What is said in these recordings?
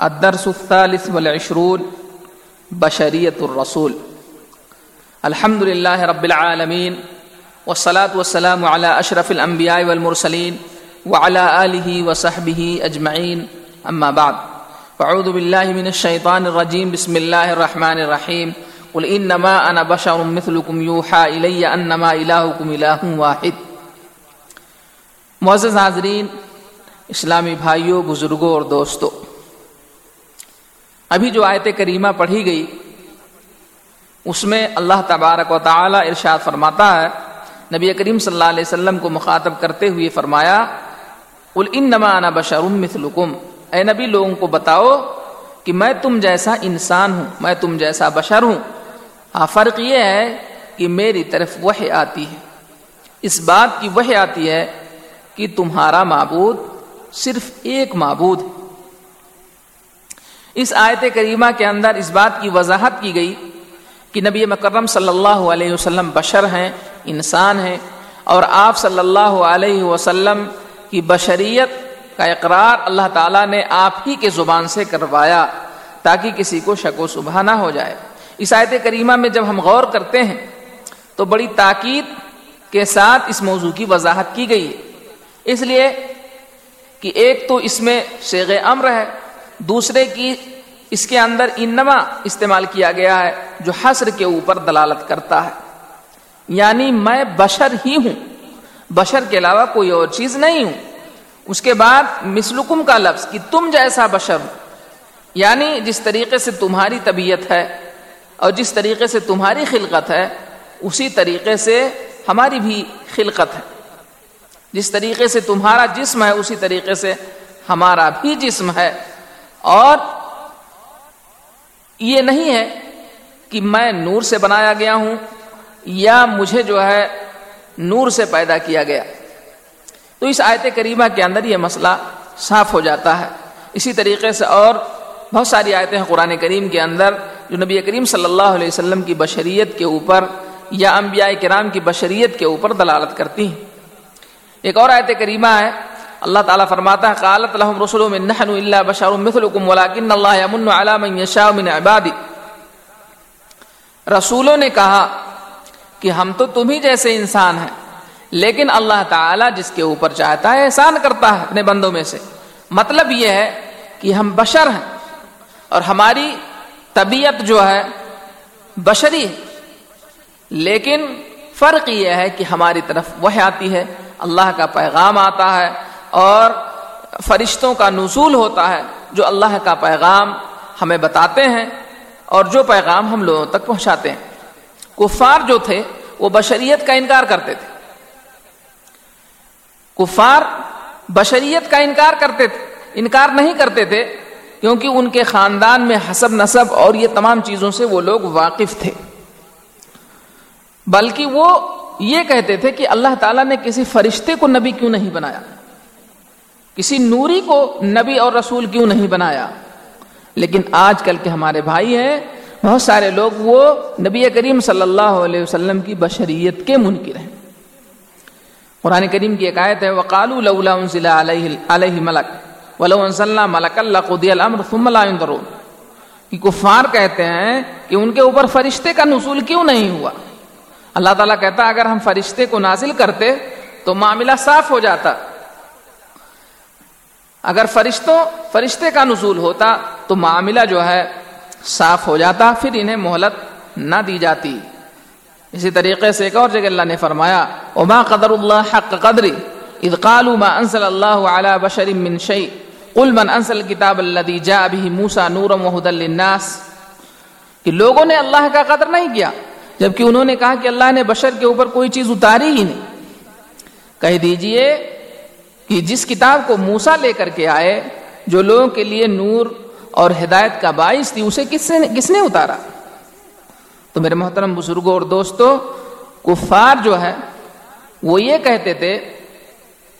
الدرس الثالث والعشرون بشریت الرسول. الحمد للہ رب العالمین، والصلاة والسلام على اشرف الانبیاء والمرسلین وعلى آلہ وصحبہ اجمعین. اما بعد فاعوذ باللہ من الشیطان الرجیم، بسم اللہ الرحمن الرحیم. قل انما انا بشر مثلكم يوحى الی انما الہکم الہ واحد. معزز حاضرین اسلامی بھائیوں بزرگوں اور دوستوں ابھی جو آیت کریمہ پڑھی گئی، اس میں اللہ تبارک و تعالی ارشاد فرماتا ہے، نبی کریم صلی اللہ علیہ وسلم کو مخاطب کرتے ہوئے فرمایا انما انا بشر مثلکم۔ اے نبی، لوگوں کو بتاؤ کہ میں تم جیسا انسان ہوں، میں تم جیسا بشر ہوں۔ ہاں فرق یہ ہے کہ میری طرف وہ آتی ہے۔ اس بات کی وہ آتی ہے کہ تمہارا معبود صرف ایک معبود ہے۔ اس آیت کریمہ کے اندر اس بات کی وضاحت کی گئی کہ نبی مکرم صلی اللہ علیہ وسلم بشر ہیں، انسان ہیں، اور آپ صلی اللہ علیہ وسلم کی بشریت کا اقرار اللہ تعالیٰ نے آپ ہی کے زبان سے کروایا تاکہ کسی کو شک و شبہ نہ ہو جائے۔ اس آیت کریمہ میں جب ہم غور کرتے ہیں تو بڑی تاکید کے ساتھ اس موضوع کی وضاحت کی گئی ہے۔ اس لیے کہ ایک تو اس میں شیغ امر ہے دوسرے کی اس کے اندر انما استعمال کیا گیا ہے، جو حسر کے اوپر دلالت کرتا ہے۔ یعنی میں بشر ہی ہوں۔ بشر کے علاوہ کوئی اور چیز نہیں ہوں۔ اس کے بعد مسلکم کا لفظ کہ تم جیسا بشر ہوں یعنی جس طریقے سے تمہاری طبیعت ہے اور جس طریقے سے تمہاری خلقت ہے، اسی طریقے سے ہماری بھی خلقت ہے۔ جس طریقے سے تمہارا جسم ہے، اسی طریقے سے ہمارا بھی جسم ہے۔ اور یہ نہیں ہے کہ میں نور سے بنایا گیا ہوں یا مجھے جو ہے نور سے پیدا کیا گیا۔ تو اس آیت کریمہ کے اندر یہ مسئلہ صاف ہو جاتا ہے۔ اسی طریقے سے اور بہت ساری آیتیں ہیں قرآن کریم کے اندر جو نبی کریم صلی اللہ علیہ وسلم کی بشریت کے اوپر یا انبیاء کرام کی بشریت کے اوپر دلالت کرتی ہیں۔ ایک اور آیت کریمہ ہے۔ اللہ تعالیٰ فرماتا ہے، قالت لهم رسول من نحن الا بشر مثلكم ولكن الله يمن على من يشاء من عباده رسولوں نے کہا کہ ہم تو تم ہی جیسے انسان ہیں، لیکن اللہ تعالیٰ جس کے اوپر چاہتا ہے احسان کرتا ہے اپنے بندوں میں سے۔ مطلب یہ ہے کہ ہم بشر ہیں اور ہماری طبیعت جو ہے بشری ہے۔ لیکن فرق یہ ہے کہ ہماری طرف وہ آتی ہے، اللہ کا پیغام آتا ہے اور فرشتوں کا نزول ہوتا ہے جو اللہ کا پیغام ہمیں بتاتے ہیں اور جو پیغام ہم لوگوں تک پہنچاتے ہیں۔ کفار جو تھے، وہ بشریت کا انکار کرتے تھے۔ کفار بشریت کا انکار کرتے تھے، انکار نہیں کرتے تھے، کیونکہ ان کے خاندان میں حسب نصب اور یہ تمام چیزوں سے وہ لوگ واقف تھے۔ بلکہ وہ یہ کہتے تھے کہ اللہ تعالیٰ نے کسی فرشتے کو نبی کیوں نہیں بنایا؟ کسی نوری کو نبی اور رسول کیوں نہیں بنایا؟ لیکن آج کل کے ہمارے بھائی ہیں، بہت سارے لوگ وہ نبی کریم صلی اللہ علیہ وسلم کی بشریت کے منکر ہیں۔ قرآن کریم کی ایک آیت ہے وقالو لولا انزل علیہ علیہ ملک ولو انزلنا ملک اللہ قضی الامر ثم لا ينظرون۔ کہ کفار کہتے ہیں کہ ان کے اوپر فرشتے کا نزول کیوں نہیں ہوا؟ اللہ تعالیٰ کہتا اگر ہم فرشتے کو نازل کرتے تو معاملہ صاف ہو جاتا۔ اگر فرشتوں فرشتے کا نزول ہوتا تو معاملہ جو ہے صاف ہو جاتا، پھر انہیں مہلت نہ دی جاتی۔ اسی طریقے سے ایک اور جگہ اللہ نے فرمایا، وما قدر اللہ حق قدری، اذ قالوا ما انزل اللہ على بشر من شيء قل من انزل الكتاب الذي جاء به موسى نورا وهدى للناس۔ کہ لوگوں نے اللہ کا قدر نہیں کیا، جبکہ انہوں نے کہا کہ اللہ نے بشر کے اوپر کوئی چیز اتاری ہی نہیں۔ کہہ دیجیے کہ جس کتاب کو موسا لے کر کے آئے، جو لوگوں کے لیے نور اور ہدایت کا باعث تھی، اسے کس نے کس نے اتارا؟ تو میرے محترم بزرگوں اور دوستوں کفار جو ہے وہ یہ کہتے تھے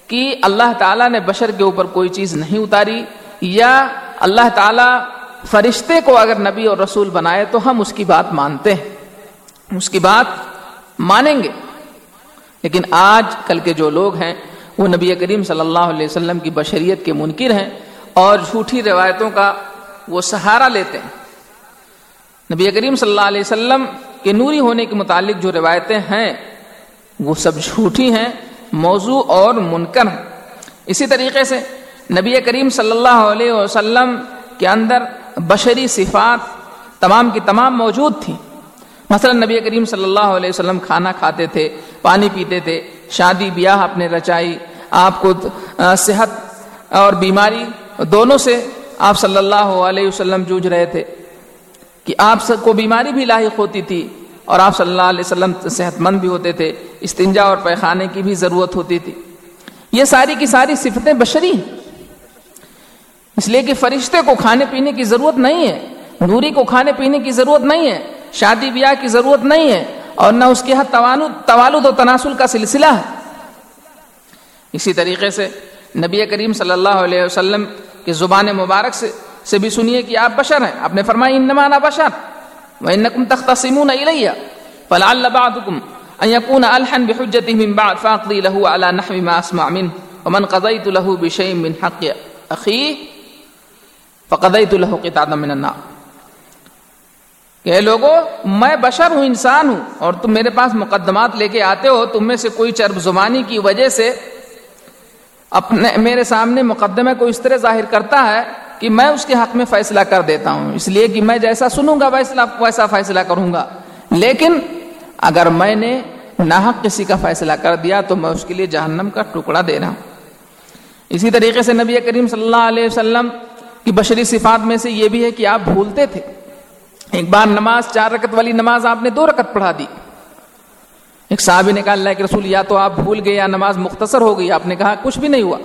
کہ اللہ تعالیٰ نے بشر کے اوپر کوئی چیز نہیں اتاری، یا اللہ تعالیٰ فرشتے کو اگر نبی اور رسول بنائے تو ہم اس کی بات مانتے ہیں اس کی بات مانیں گے۔ لیکن آج کل کے جو لوگ ہیں وہ نبی کریم صلی اللہ علیہ وسلم کی بشریت کے منکر ہیں اور جھوٹی روایتوں کا وہ سہارا لیتے ہیں۔ نبی کریم صلی اللہ علیہ وسلم کے نوری ہونے کے متعلق جو روایتیں ہیں، وہ سب جھوٹی ہیں، موضوع اور منکر ہیں۔ اسی طریقے سے نبی کریم صلی اللہ علیہ وسلم کے اندر بشری صفات تمام کی تمام موجود تھیں۔ مثلا نبی کریم صلی اللہ علیہ وسلم کھانا کھاتے تھے، پانی پیتے تھے، شادی بیاہ اپنے رچائی آپ کو صحت اور بیماری دونوں سے آپ صلی اللہ علیہ وسلم جوجھ رہے تھے کہ آپ سب کو بیماری بھی لاحق ہوتی تھی اور آپ صلی اللہ علیہ وسلم صحت مند بھی ہوتے تھے، استنجا اور پیخانے کی بھی ضرورت ہوتی تھی۔ یہ ساری کی ساری صفتیں بشری ہیں۔ اس لیے کہ فرشتے کو کھانے پینے کی ضرورت نہیں ہے، نوری کو کھانے پینے کی ضرورت نہیں ہے، شادی بیاہ کی ضرورت نہیں ہے اور نہ اس کے یہاں توالد و تناسل کا سلسلہ ہے۔ اسی طریقے سے نبی کریم صلی اللہ علیہ وسلم کی زبان مبارک سے سے بھی سنیے کہ آپ بشر ہیں۔ آپ نے فرمایا، انما انا بشر وانکم تختصمون الی فلعل بعضکم ان يكون الحن بحجته من بعد فاقضي له على نحو ما اسمع منه ومن قضيت له بشيء من حق اخيه فقضيت له قطعه من النار۔ کہ لوگوں میں بشر ہوں، انسان ہوں اور تم میرے پاس مقدمات لے کے آتے ہو، تم میں سے کوئی چرب زبانی کی وجہ سے اپنے میرے سامنے مقدمے کو اس طرح ظاہر کرتا ہے کہ میں اس کے حق میں فیصلہ کر دیتا ہوں۔ اس لیے کہ میں جیسا سنوں گا ویسا فیصلہ کروں گا۔ لیکن اگر میں نے ناحق کسی کا فیصلہ کر دیا تو میں اس کے لیے جہنم کا ٹکڑا دے رہا ہوں۔ اسی طریقے سے نبی کریم صلی اللہ علیہ وسلم کی بشری صفات میں سے یہ بھی ہے کہ آپ بھولتے تھے۔ ایک بار نماز چار رکت والی نماز آپ نے دو رکت پڑھا دی۔ ایک صحابی نے کہا، اللہ کے رسول، یا تو آپ بھول گئے یا نماز مختصر ہو گئی، آپ نے کہا، کچھ بھی نہیں ہوا۔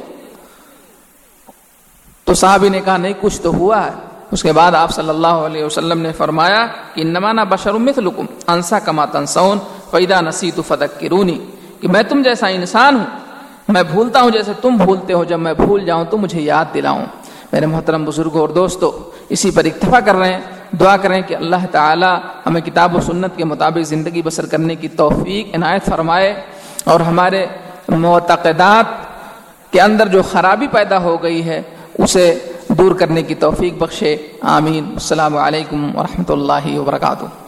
تو صحابی نے کہا، نہیں، کچھ تو ہوا ہے۔ اس کے بعد آپ صلی اللہ علیہ وسلم نے فرمایا کہ نمانا بشر مثلکم، انسا کما تنسون فیدا نسی تو فدق رونی کہ میں تم جیسا انسان ہوں، میں بھولتا ہوں جیسے تم بھولتے ہو۔ جب میں بھول جاؤں تو مجھے یاد دلاؤں۔ میرے محترم بزرگوں اور دوستوں، اسی پر اکتفا کر رہے ہیں۔ دعا کریں کہ اللہ تعالی ہمیں کتاب و سنت کے مطابق زندگی بسر کرنے کی توفیق، عنایت فرمائے اور ہمارے معتقدات کے اندر جو خرابی پیدا ہو گئی ہے، اسے دور کرنے کی توفیق بخشے۔ آمین۔ السلام علیکم ورحمۃ اللہ وبرکاتہ۔